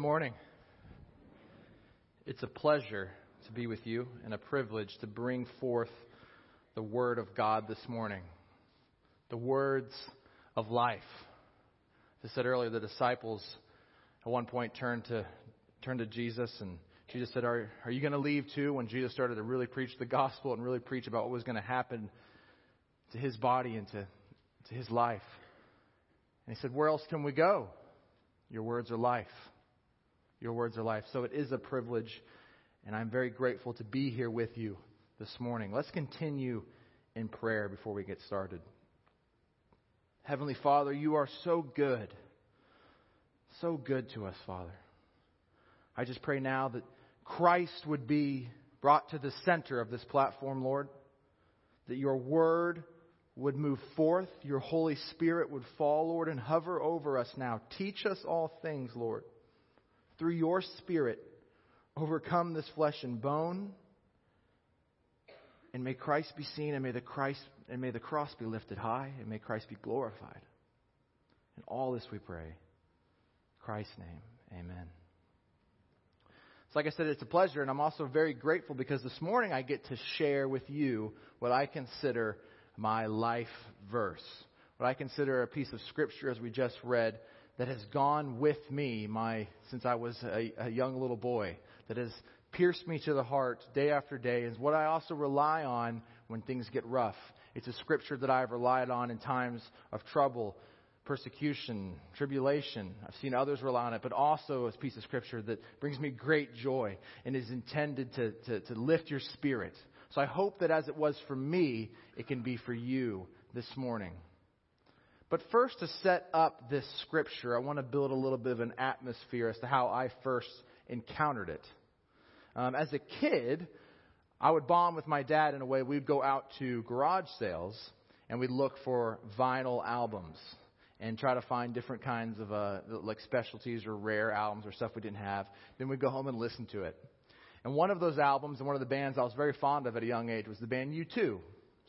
Good morning. It's a pleasure to be with you and a privilege to bring forth the Word of God this morning. The words of life. As I said earlier, the disciples at one point turned to, turned to Jesus, and Jesus said, Are, are you going to leave too? When Jesus started to really preach the gospel and really preach about what was going to happen to his body and to, to his life. And he said, Where else can we go? Your words are life. Your words are life. So it is a privilege, and I'm very grateful to be here with you this morning. Let's continue in prayer before we get started. Heavenly Father, you are so good. So good to us, Father. I just pray now that Christ would be brought to the center of this platform, Lord. That your word would move forth, your Holy Spirit would fall, Lord, and hover over us now. Teach us all things, Lord through your Spirit, overcome this flesh and bone. And may Christ be seen, and may the Christ and may the cross be lifted high, and may Christ be glorified. In all this we pray. In Christ's name. Amen. So like I said, it's a pleasure, and I'm also very grateful because this morning I get to share with you what I consider my life verse. What I consider a piece of scripture, as we just read, that has gone with me my, since I was a, a young little boy, that has pierced me to the heart day after day, is what I also rely on when things get rough. It's a scripture that I've relied on in times of trouble, persecution, tribulation. I've seen others rely on it, but also a piece of scripture that brings me great joy and is intended to, to, to lift your spirit. So I hope that as it was for me, it can be for you this morning. But first, to set up this scripture, I want to build a little bit of an atmosphere as to how I first encountered it. Um, as a kid, I would bond with my dad in a way we'd go out to garage sales and we'd look for vinyl albums and try to find different kinds of uh, like specialties or rare albums or stuff we didn't have. Then we'd go home and listen to it. And one of those albums and one of the bands I was very fond of at a young age was the band U2.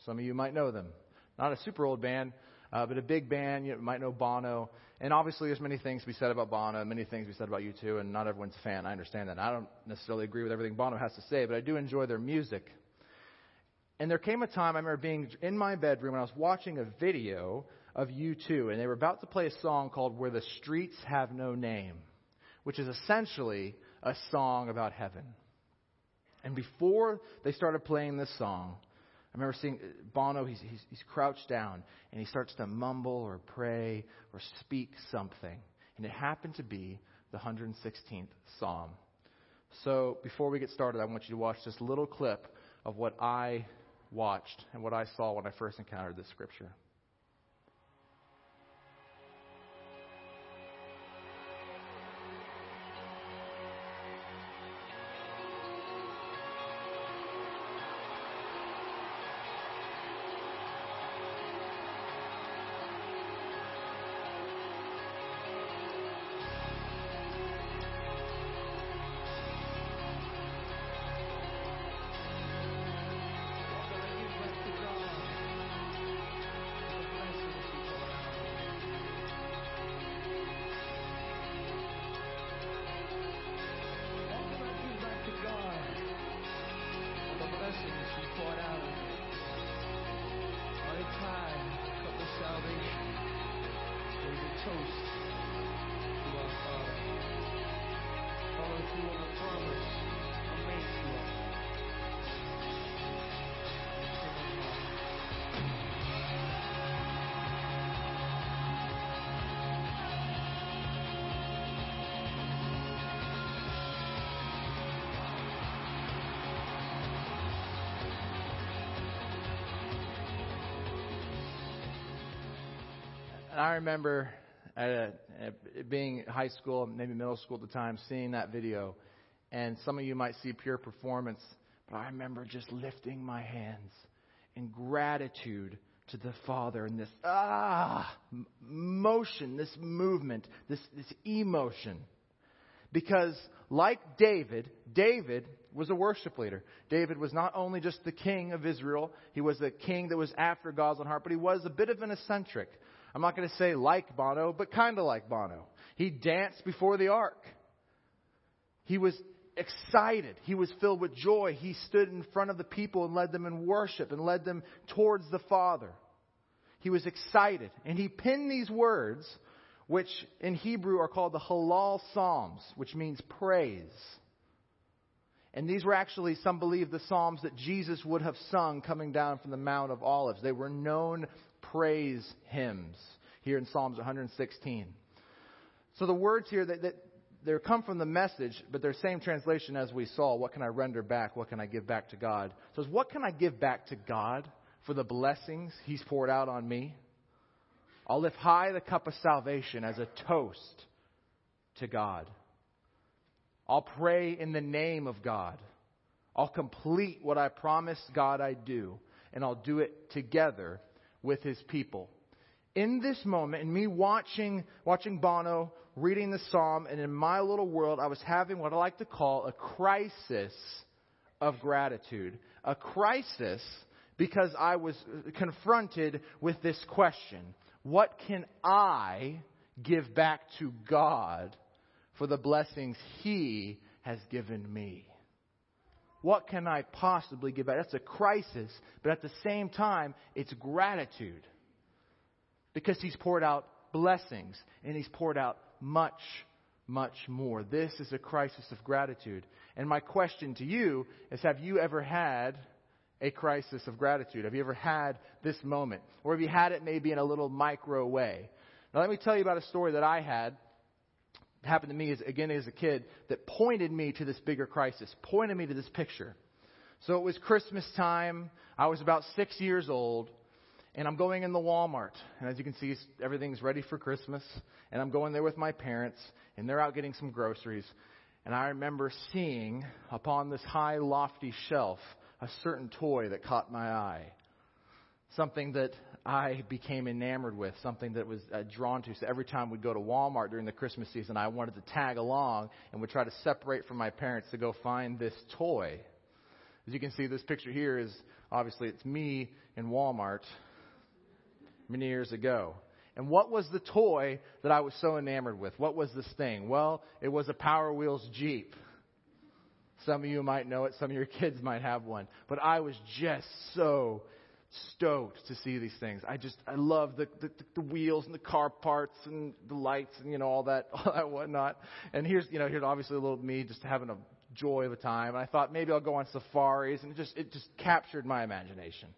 Some of you might know them. Not a super old band, uh, but a big band, you might know Bono. And obviously, there's many things to be said about Bono, many things to be said about U2, and not everyone's a fan. I understand that. I don't necessarily agree with everything Bono has to say, but I do enjoy their music. And there came a time I remember being in my bedroom and I was watching a video of U2, and they were about to play a song called Where the Streets Have No Name, which is essentially a song about heaven. And before they started playing this song, I remember seeing uh, Bono, he's, he's, he's crouched down and he starts to mumble or pray or speak something. And it happened to be the 116th Psalm. So before we get started, I want you to watch this little clip of what I watched and what I saw when I first encountered this scripture. I remember at, a, being high school, maybe middle school at the time, seeing that video. And some of you might see pure performance, but I remember just lifting my hands in gratitude to the Father and this ah motion, this movement, this, this emotion. Because like David, David was a worship leader. David was not only just the king of Israel, he was a king that was after God's own heart, but he was a bit of an eccentric. I'm not going to say like Bono, but kind of like Bono. He danced before the ark. He was excited. He was filled with joy. He stood in front of the people and led them in worship and led them towards the Father. He was excited. And he penned these words, which in Hebrew are called the Hallel Psalms, which means praise. And these were actually, some believe, the Psalms that Jesus would have sung coming down from the Mount of Olives. They were known praise hymns here in Psalms 116. So the words here that, that they come from the message, but they're same translation as we saw. What can I render back? What can I give back to God? So it's what can I give back to God for the blessings He's poured out on me? I'll lift high the cup of salvation as a toast to God. I'll pray in the name of God. I'll complete what I promised God I'd do, and I'll do it together with His people. In this moment, in me watching, watching Bono reading the psalm, and in my little world, I was having what I like to call a crisis of gratitude. A crisis because I was uh, confronted with this question What can I give back to God for the blessings He has given me? What can I possibly give back? That's a crisis, but at the same time, it's gratitude. Because He's poured out blessings and He's poured out much, much more. This is a crisis of gratitude. And my question to you is have you ever had a crisis of gratitude? Have you ever had this moment? Or have you had it maybe in a little micro way? Now, let me tell you about a story that I had. Happened to me as, again as a kid that pointed me to this bigger crisis, pointed me to this picture. So it was Christmas time. I was about six years old and I'm going in the Walmart. And as you can see, everything's ready for Christmas. And I'm going there with my parents, and they're out getting some groceries. And I remember seeing upon this high, lofty shelf a certain toy that caught my eye. Something that I became enamored with, something that was uh, drawn to. So every time we'd go to Walmart during the Christmas season, I wanted to tag along and would try to separate from my parents to go find this toy. As you can see, this picture here is obviously it's me in Walmart many years ago. And what was the toy that I was so enamored with? What was this thing? Well, it was a Power Wheels Jeep. Some of you might know it, some of your kids might have one. But I was just so stoked to see these things. I just, I love the, the, the wheels and the car parts and the lights and, you know, all that, all that whatnot. And here's, you know, here's obviously a little me just having a joy of a time. And I thought maybe I'll go on safaris and it just, it just captured my imagination.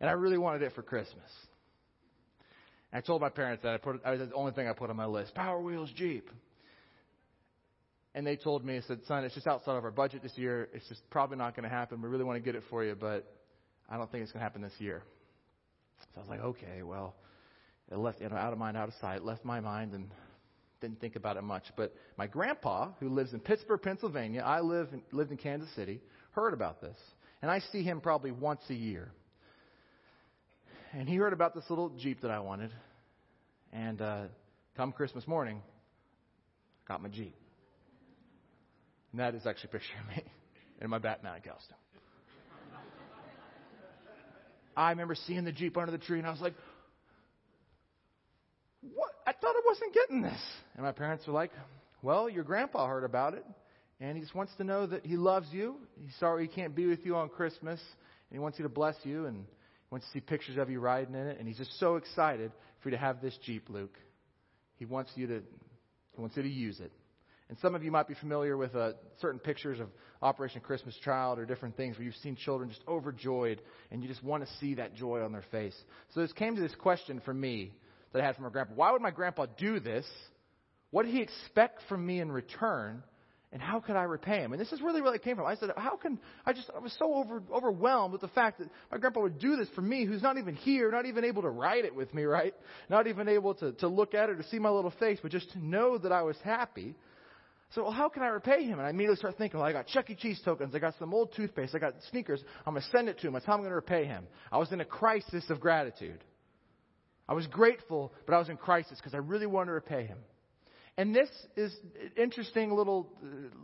And I really wanted it for Christmas. And I told my parents that I put I was the only thing I put on my list. Power Wheels Jeep. And they told me, I said, son, it's just outside of our budget this year. It's just probably not going to happen. We really want to get it for you, but I don't think it's going to happen this year. So I was like, okay, well, it left, you know, out of mind, out of sight, left my mind and didn't think about it much. But my grandpa, who lives in Pittsburgh, Pennsylvania, I live in, lived in Kansas City, heard about this. And I see him probably once a year and he heard about this little Jeep that I wanted. And uh, come Christmas morning, got my Jeep. And that is actually a picture of me in my Batman costume. I remember seeing the Jeep under the tree, and I was like, what? I thought I wasn't getting this. And my parents were like, well, your grandpa heard about it, and he just wants to know that he loves you. He's sorry he can't be with you on Christmas, and he wants you to bless you, and he wants to see pictures of you riding in it, and he's just so excited for you to have this Jeep, Luke. He wants you to, he wants you to use it. And some of you might be familiar with uh, certain pictures of Operation Christmas Child or different things where you've seen children just overjoyed and you just want to see that joy on their face. So this came to this question for me that I had from my grandpa. Why would my grandpa do this? What did he expect from me in return? And how could I repay him? And this is really where it came from. I said, how can, I just, I was so over, overwhelmed with the fact that my grandpa would do this for me, who's not even here, not even able to write it with me, right? Not even able to, to look at it or see my little face, but just to know that I was happy. So, well, how can I repay him? And I immediately start thinking, well, I got Chuck E. Cheese tokens, I got some old toothpaste, I got sneakers. I'm going to send it to him. That's how I'm going to repay him. I was in a crisis of gratitude. I was grateful, but I was in crisis because I really wanted to repay him. And this is interesting little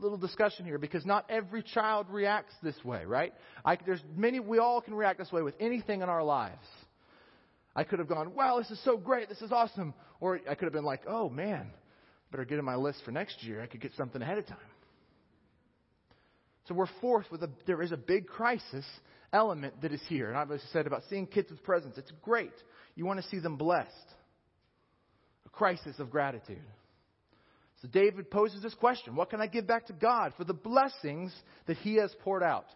little discussion here because not every child reacts this way, right? I, there's many. We all can react this way with anything in our lives. I could have gone, "Wow, this is so great! This is awesome," or I could have been like, "Oh man, better get in my list for next year. I could get something ahead of time." So we're forced with a, there is a big crisis element that is here. And I've always said about seeing kids with presents. It's great. You want to see them blessed. A crisis of gratitude. So David poses this question What can I give back to God for the blessings that he has poured out?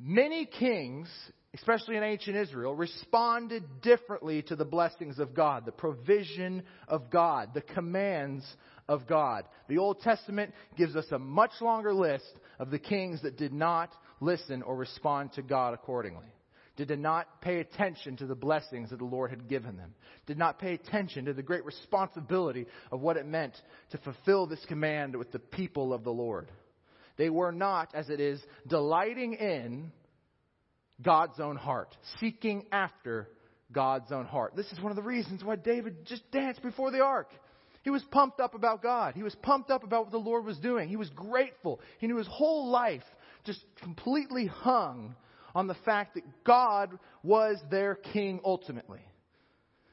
Many kings, especially in ancient Israel, responded differently to the blessings of God, the provision of God, the commands of God. The Old Testament gives us a much longer list of the kings that did not listen or respond to God accordingly. Did not pay attention to the blessings that the Lord had given them. Did not pay attention to the great responsibility of what it meant to fulfill this command with the people of the Lord. They were not, as it is, delighting in God's own heart, seeking after God's own heart. This is one of the reasons why David just danced before the ark. He was pumped up about God. He was pumped up about what the Lord was doing. He was grateful. He knew his whole life just completely hung on the fact that God was their king ultimately.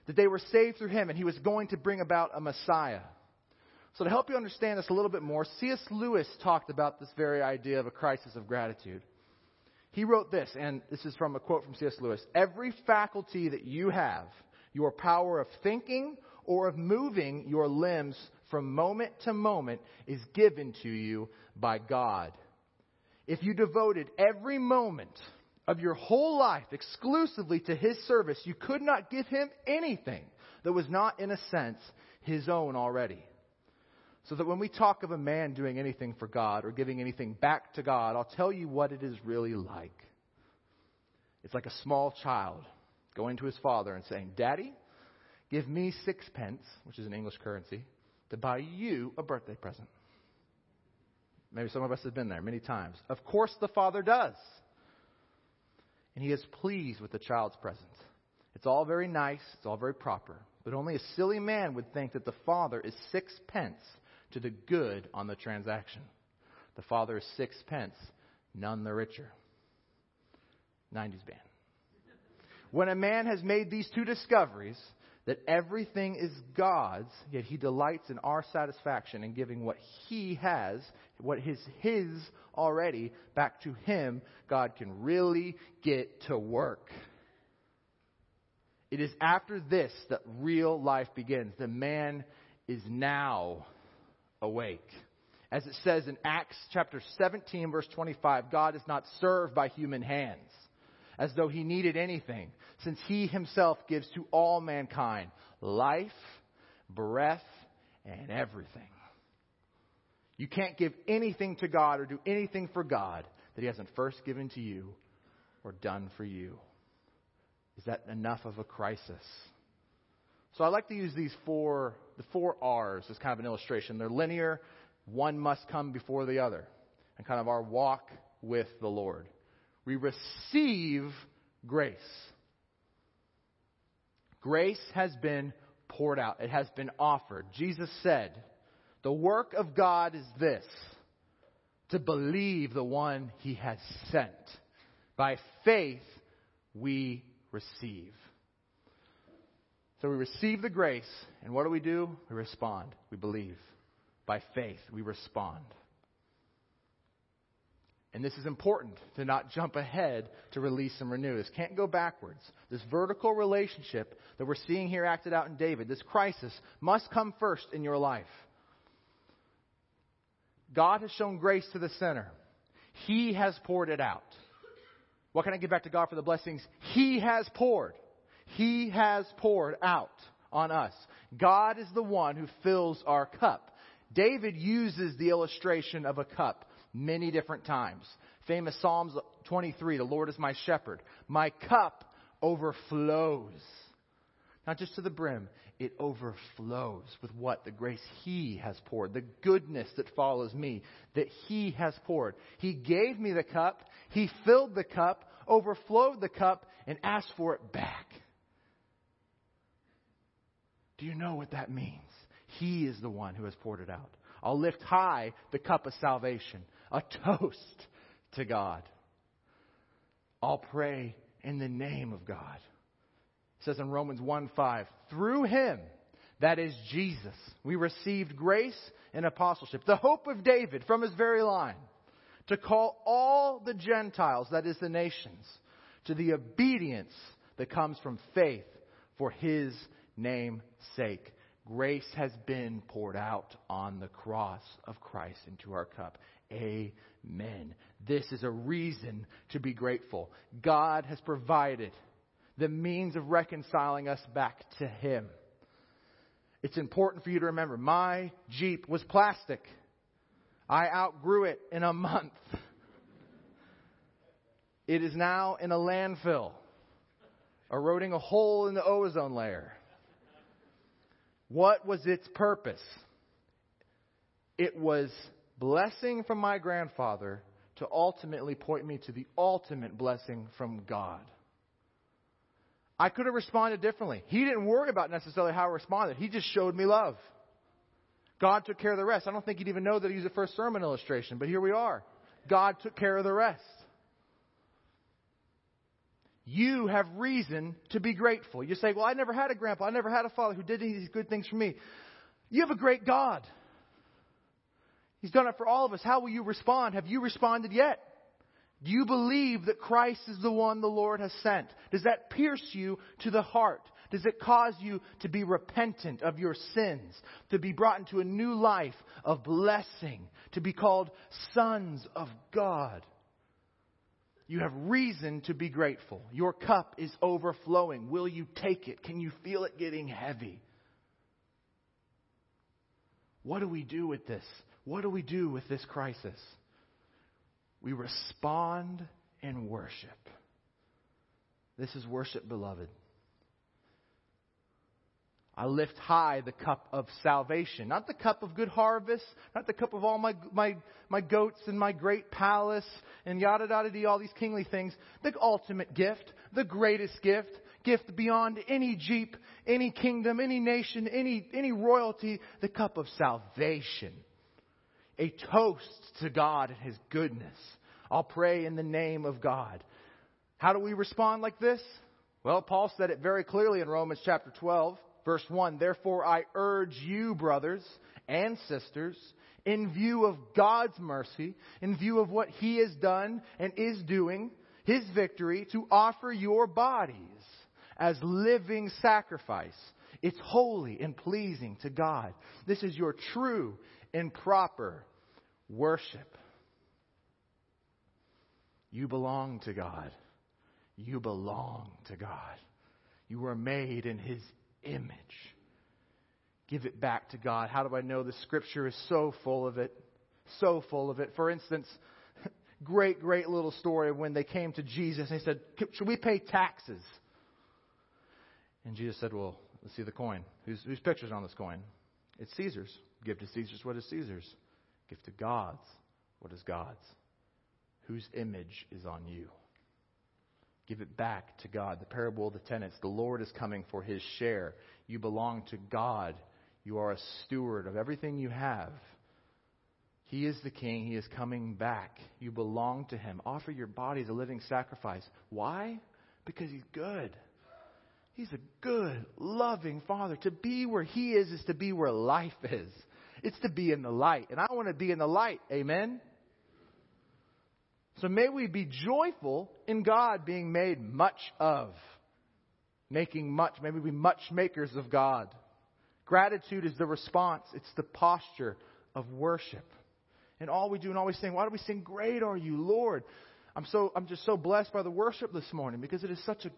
That they were saved through him and he was going to bring about a Messiah. So, to help you understand this a little bit more, C.S. Lewis talked about this very idea of a crisis of gratitude. He wrote this, and this is from a quote from C.S. Lewis Every faculty that you have, your power of thinking or of moving your limbs from moment to moment, is given to you by God. If you devoted every moment of your whole life exclusively to His service, you could not give Him anything that was not, in a sense, His own already. So that when we talk of a man doing anything for God or giving anything back to God, I'll tell you what it is really like. It's like a small child going to his father and saying, Daddy, give me sixpence, which is an English currency, to buy you a birthday present. Maybe some of us have been there many times. Of course, the father does. And he is pleased with the child's present. It's all very nice, it's all very proper. But only a silly man would think that the father is sixpence to the good on the transaction. The father is sixpence, none the richer. 90s band. When a man has made these two discoveries, that everything is God's, yet he delights in our satisfaction in giving what he has, what is his already, back to him, God can really get to work. It is after this that real life begins. The man is now awake. As it says in Acts chapter 17, verse 25, God is not served by human hands as though he needed anything, since he himself gives to all mankind life, breath, and everything. You can't give anything to God or do anything for God that he hasn't first given to you or done for you. Is that enough of a crisis? So I like to use these four, the four R's as kind of an illustration. They're linear. One must come before the other. And kind of our walk with the Lord. We receive grace. Grace has been poured out. It has been offered. Jesus said, the work of God is this, to believe the one he has sent. By faith, we receive. So we receive the grace, and what do we do? We respond. We believe. By faith, we respond. And this is important to not jump ahead to release and renew. This can't go backwards. This vertical relationship that we're seeing here acted out in David, this crisis, must come first in your life. God has shown grace to the sinner. He has poured it out. What can I give back to God for the blessings He has poured? He has poured out on us. God is the one who fills our cup. David uses the illustration of a cup many different times. Famous Psalms 23, the Lord is my shepherd. My cup overflows. Not just to the brim, it overflows with what? The grace He has poured, the goodness that follows me, that He has poured. He gave me the cup, He filled the cup, overflowed the cup, and asked for it back. Do you know what that means? He is the one who has poured it out. I'll lift high the cup of salvation a toast to God. I'll pray in the name of God. It says in Romans 1 5, through him, that is Jesus, we received grace and apostleship, the hope of David from his very line. to call all the Gentiles, that is the nations, to the obedience that comes from faith for his name's sake. Grace has been poured out on the cross of Christ into our cup. Amen. This is a reason to be grateful. God has provided the means of reconciling us back to Him. It's important for you to remember my Jeep was plastic. I outgrew it in a month. It is now in a landfill, eroding a hole in the ozone layer. What was its purpose? It was blessing from my grandfather to ultimately point me to the ultimate blessing from God. I could have responded differently. He didn't worry about necessarily how I responded. He just showed me love. God took care of the rest. I don't think he'd even know that he was a first sermon illustration, but here we are. God took care of the rest. You have reason to be grateful. You say, Well, I never had a grandpa. I never had a father who did these good things for me. You have a great God. He's done it for all of us. How will you respond? Have you responded yet? Do you believe that Christ is the one the Lord has sent? Does that pierce you to the heart? Does it cause you to be repentant of your sins, to be brought into a new life of blessing, to be called sons of God? You have reason to be grateful. Your cup is overflowing. Will you take it? Can you feel it getting heavy? What do we do with this? What do we do with this crisis? We respond in worship. This is worship, beloved. I lift high the cup of salvation, not the cup of good harvest, not the cup of all my, my, my goats and my great palace and yada yada dee, all these kingly things. The ultimate gift, the greatest gift, gift beyond any Jeep, any kingdom, any nation, any, any royalty, the cup of salvation. A toast to God and His goodness. I'll pray in the name of God. How do we respond like this? Well, Paul said it very clearly in Romans chapter 12. Verse 1 Therefore, I urge you, brothers and sisters, in view of God's mercy, in view of what He has done and is doing, His victory, to offer your bodies as living sacrifice. It's holy and pleasing to God. This is your true and proper worship. You belong to God. You belong to God. You were made in His image. Give it back to God. How do I know the scripture is so full of it? So full of it. For instance, great, great little story when they came to Jesus and he said, Should we pay taxes? And Jesus said, Well, let's see the coin. Whose, whose picture's on this coin? It's Caesar's. Give to Caesar's what is Caesar's. Give to God's what is God's. Whose image is on you? Give it back to God. The parable of the tenants. The Lord is coming for his share. You belong to God. You are a steward of everything you have. He is the king. He is coming back. You belong to him. Offer your body as a living sacrifice. Why? Because he's good. He's a good, loving father. To be where he is is to be where life is. It's to be in the light. And I want to be in the light. Amen? So may we be joyful in God being made much of. Making much. May we be much makers of God. Gratitude is the response, it's the posture of worship. And all we do and always sing, why do we sing, Great are you, Lord? I'm so I'm just so blessed by the worship this morning because it is such a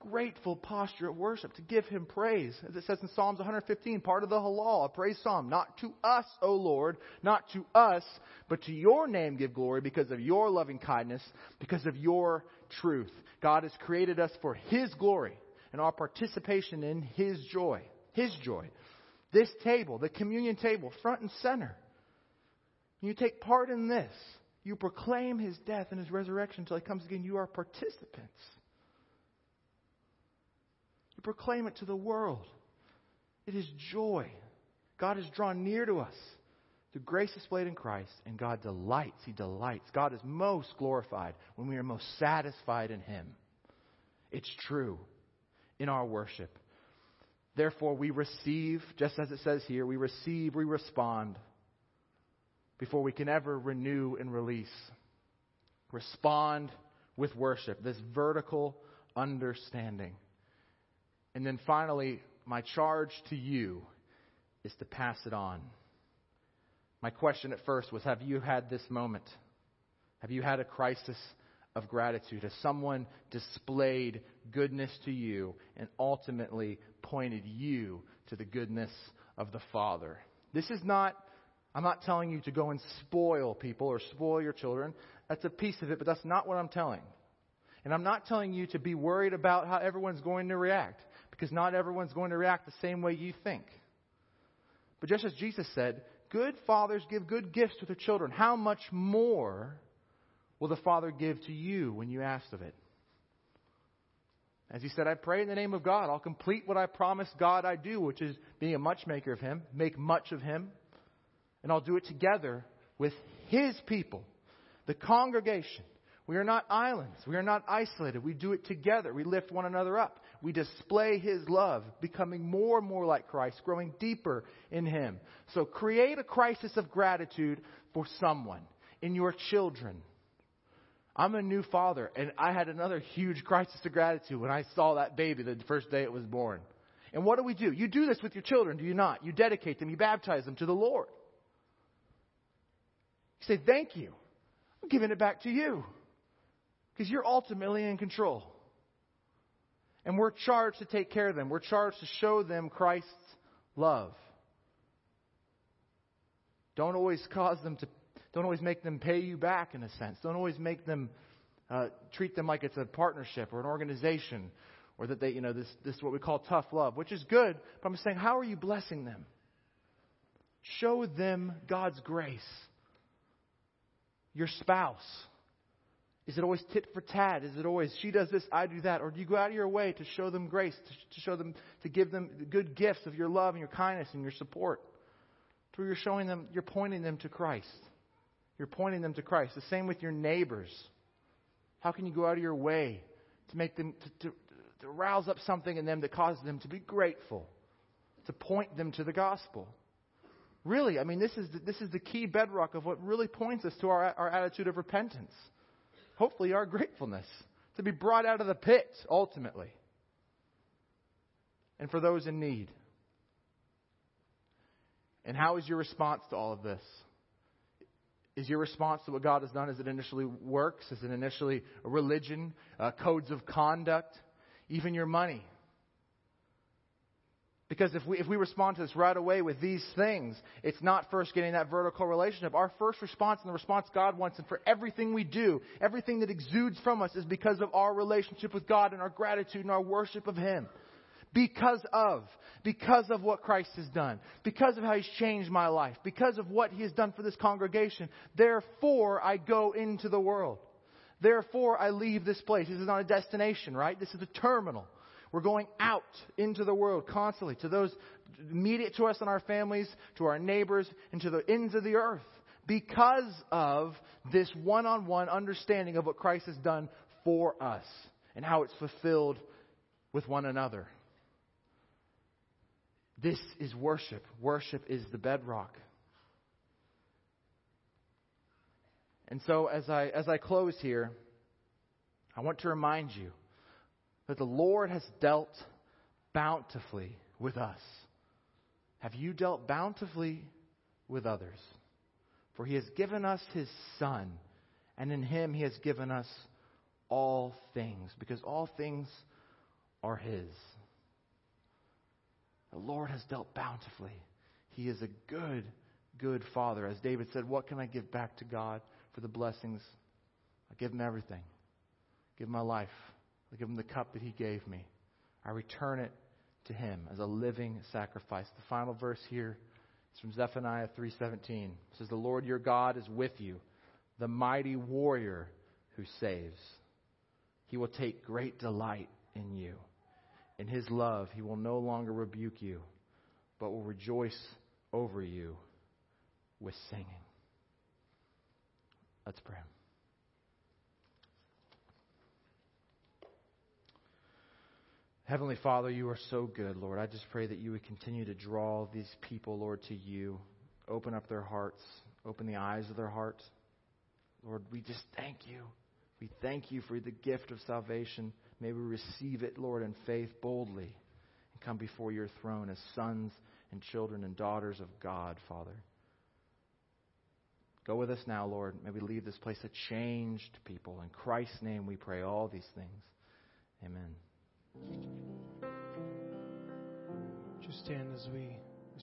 grateful posture of worship to give him praise. As it says in Psalms 115, part of the Hallel, a praise psalm. Not to us, O Lord, not to us, but to your name give glory because of your loving kindness, because of your truth. God has created us for his glory and our participation in his joy. His joy. This table, the communion table, front and center. You take part in this. You proclaim his death and his resurrection until he comes again. You are participants. You proclaim it to the world. It is joy. God has drawn near to us through grace displayed in Christ, and God delights. He delights. God is most glorified when we are most satisfied in Him. It's true in our worship. Therefore, we receive, just as it says here, we receive, we respond. before we can ever renew and release. Respond with worship, this vertical understanding. And then finally, my charge to you is to pass it on. My question at first was Have you had this moment? Have you had a crisis of gratitude? Has someone displayed goodness to you and ultimately pointed you to the goodness of the Father? This is not, I'm not telling you to go and spoil people or spoil your children. That's a piece of it, but that's not what I'm telling. And I'm not telling you to be worried about how everyone's going to react, because not everyone's going to react the same way you think. But just as Jesus said, good fathers give good gifts to their children. How much more will the Father give to you when you ask of it? As he said, I pray in the name of God. I'll complete what I promised God I do, which is being a much maker of him, make much of him. And I'll do it together with his people, the congregation. We are not islands. We are not isolated. We do it together. We lift one another up. We display His love, becoming more and more like Christ, growing deeper in Him. So create a crisis of gratitude for someone, in your children. I'm a new father, and I had another huge crisis of gratitude when I saw that baby the first day it was born. And what do we do? You do this with your children, do you not? You dedicate them, you baptize them to the Lord. You say, Thank you. I'm giving it back to you. Because you're ultimately in control. And we're charged to take care of them. We're charged to show them Christ's love. Don't always cause them to, don't always make them pay you back in a sense. Don't always make them uh, treat them like it's a partnership or an organization or that they, you know, this, this is what we call tough love, which is good. But I'm saying, how are you blessing them? Show them God's grace. Your spouse is it always tit for tat? Is it always she does this, I do that? Or do you go out of your way to show them grace, to, to show them, to give them good gifts of your love and your kindness and your support? Where you're showing them, you're pointing them to Christ. You're pointing them to Christ. The same with your neighbors. How can you go out of your way to make them, to, to, to rouse up something in them that causes them to be grateful, to point them to the gospel? Really, I mean, this is the, this is the key bedrock of what really points us to our, our attitude of repentance hopefully our gratefulness to be brought out of the pit ultimately. And for those in need. And how is your response to all of this? Is your response to what God has done, as it initially works? Is it initially a religion, uh, codes of conduct, even your money? Because if we, if we respond to this right away with these things, it's not first getting that vertical relationship. Our first response and the response God wants, and for everything we do, everything that exudes from us is because of our relationship with God and our gratitude and our worship of Him. Because of, because of what Christ has done, because of how He's changed my life, because of what He has done for this congregation. Therefore, I go into the world. Therefore, I leave this place. This is not a destination, right? This is a terminal. We're going out into the world constantly to those immediate to us and our families, to our neighbors, and to the ends of the earth because of this one on one understanding of what Christ has done for us and how it's fulfilled with one another. This is worship. Worship is the bedrock. And so as I as I close here, I want to remind you that the Lord has dealt bountifully with us. Have you dealt bountifully with others? For he has given us his Son, and in him he has given us all things, because all things are his. The Lord has dealt bountifully. He is a good, good Father. As David said, What can I give back to God for the blessings? I give him everything. Give my life. I give him the cup that he gave me. I return it to him as a living sacrifice. The final verse here is from Zephaniah 3:17. It says the Lord your God is with you, the mighty warrior who saves. He will take great delight in you. In his love, he will no longer rebuke you, but will rejoice over you with singing. Let's pray. Heavenly Father, you are so good, Lord. I just pray that you would continue to draw these people, Lord, to you. open up their hearts, open the eyes of their hearts. Lord, we just thank you. We thank you for the gift of salvation. May we receive it, Lord, in faith boldly and come before your throne as sons and children and daughters of God, Father. Go with us now, Lord. May we leave this place a changed people. In Christ's name we pray all these things. Amen. Just stand as we